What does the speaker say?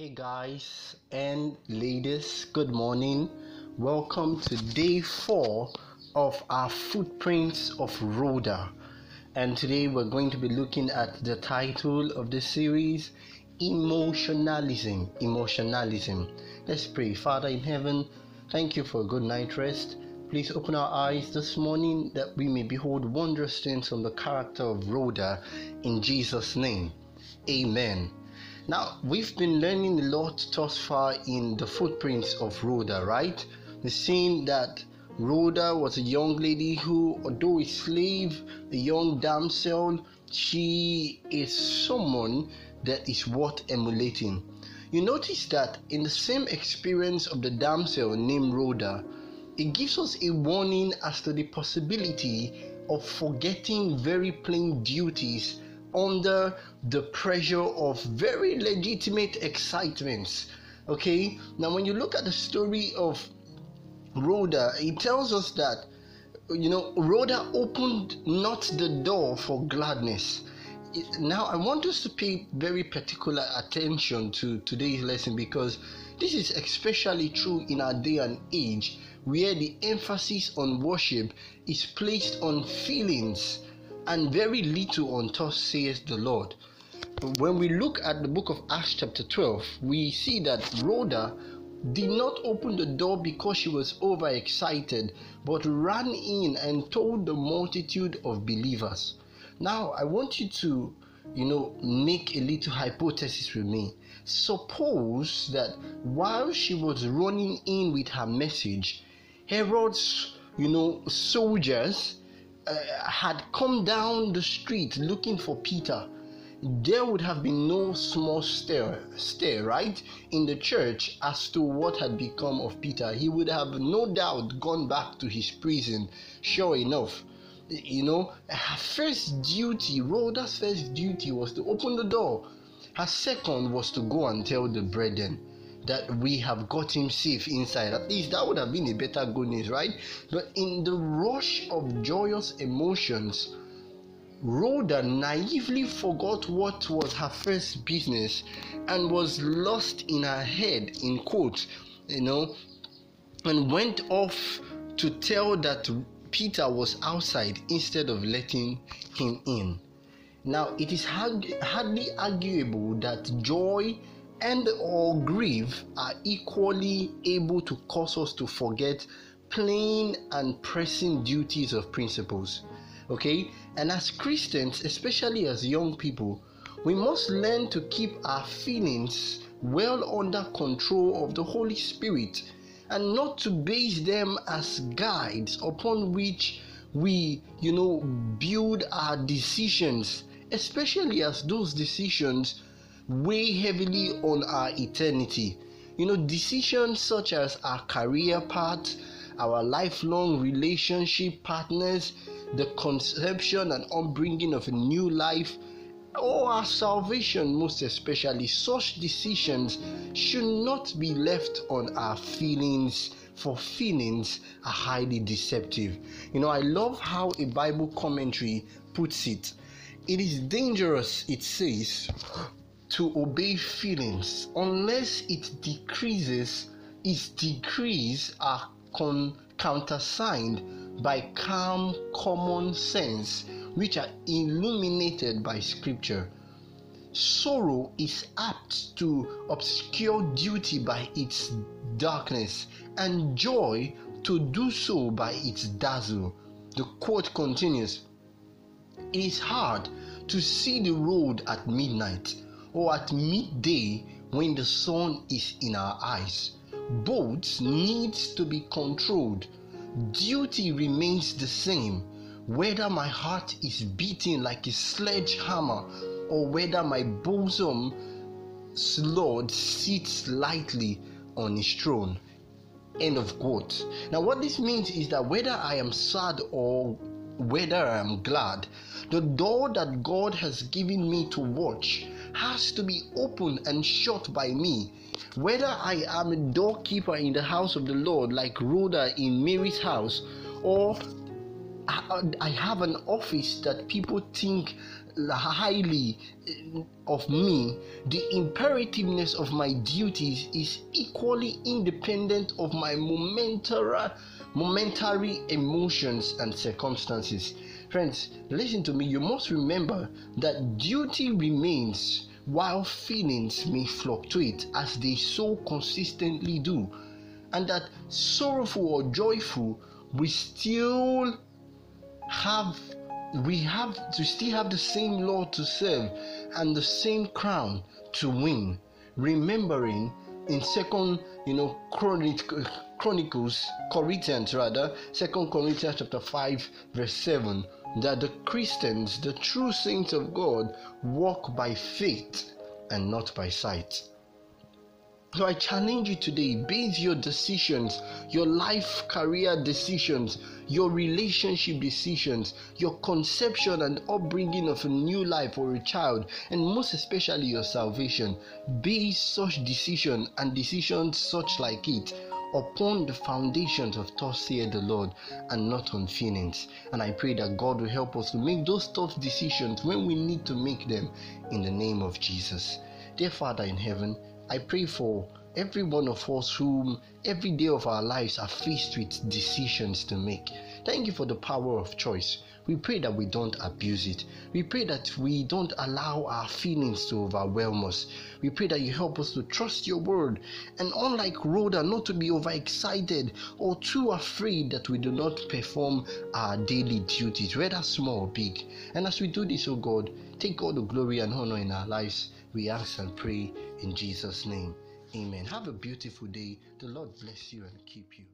Hey guys and ladies, good morning. Welcome to day four of our Footprints of Rhoda. And today we're going to be looking at the title of the series Emotionalism. Emotionalism. Let's pray. Father in heaven, thank you for a good night rest. Please open our eyes this morning that we may behold wondrous things from the character of Rhoda in Jesus' name. Amen. Now, we've been learning a lot thus far in the footprints of Rhoda, right? We've seen that Rhoda was a young lady who, although a slave, a young damsel, she is someone that is worth emulating. You notice that in the same experience of the damsel named Rhoda, it gives us a warning as to the possibility of forgetting very plain duties under the pressure of very legitimate excitements. Okay, now when you look at the story of Rhoda, it tells us that you know Rhoda opened not the door for gladness. Now I want us to pay very particular attention to today's lesson because this is especially true in our day and age where the emphasis on worship is placed on feelings and very little on thus says the Lord. When we look at the book of Acts, chapter 12, we see that Rhoda did not open the door because she was overexcited, but ran in and told the multitude of believers. Now, I want you to, you know, make a little hypothesis with me. Suppose that while she was running in with her message, Herod's, you know, soldiers uh, had come down the street looking for Peter, there would have been no small stir, stir, right, in the church as to what had become of Peter. He would have no doubt gone back to his prison, sure enough. You know, her first duty, Rhoda's first duty was to open the door. Her second was to go and tell the brethren that we have got him safe inside. At least that would have been a better good news, right? But in the rush of joyous emotions, Rhoda naively forgot what was her first business and was lost in her head, in quotes, you know, and went off to tell that Peter was outside instead of letting him in. Now, it is hardly arguable that joy and or grief are equally able to cause us to forget plain and pressing duties of principles. Okay? And as Christians, especially as young people, we must learn to keep our feelings well under control of the Holy Spirit and not to base them as guides upon which we, you know, build our decisions, especially as those decisions weigh heavily on our eternity. You know, decisions such as our career path, our lifelong relationship partners, the conception and upbringing of a new life, or our salvation, most especially, such decisions should not be left on our feelings, for feelings are highly deceptive. You know, I love how a Bible commentary puts it. It is dangerous, it says, to obey feelings unless it decreases its decrease are con- countersigned by calm common sense which are illuminated by scripture. Sorrow is apt to obscure duty by its darkness and joy to do so by its dazzle. The quote continues it is hard to see the road at midnight or at midday when the sun is in our eyes. Both needs to be controlled. Duty remains the same whether my heart is beating like a sledgehammer or whether my bosom Lord sits lightly on his throne. End of quote. Now, what this means is that whether I am sad or whether I am glad, the door that God has given me to watch has to be opened and shut by me. Whether I am a doorkeeper in the house of the Lord, like Rhoda in Mary's house, or I, have an office that people think highly of me, the imperativeness of my duties is equally independent of my momentary, momentary emotions and circumstances. Friends, listen to me. You must remember that duty remains while feelings may fluctuate as they so consistently do, and that sorrowful or joyful, we still have we have to still have the same Lord to serve and the same crown to win. Remembering in second, you know, Chronicles, Corinthians rather, second Corinthians chapter 5, verse 7, that the Christians, the true saints of God, walk by faith and not by sight. So I challenge you today, base your decisions, your life career decisions, your relationship decisions, your conception and upbringing of a new life or a child, and most especially your salvation. Base such decision and decisions such like it upon the foundations of thus saith the Lord and not on feelings. And I pray that God will help us to make those tough decisions when we need to make them in the name of Jesus. Dear Father in heaven, I pray for every one of us whom every day of our lives are faced with decisions to make. Thank you for the power of choice. We pray that we don't abuse it. We pray that we don't allow our feelings to overwhelm us. We pray that you help us to trust your word and, unlike Rhoda, not to be overexcited or too afraid that we do not perform our daily duties, whether small or big. And as we do this, oh God, take all the glory and honor in our lives. We ask and pray in Jesus' name. Amen. Have a beautiful day. The Lord bless you and keep you.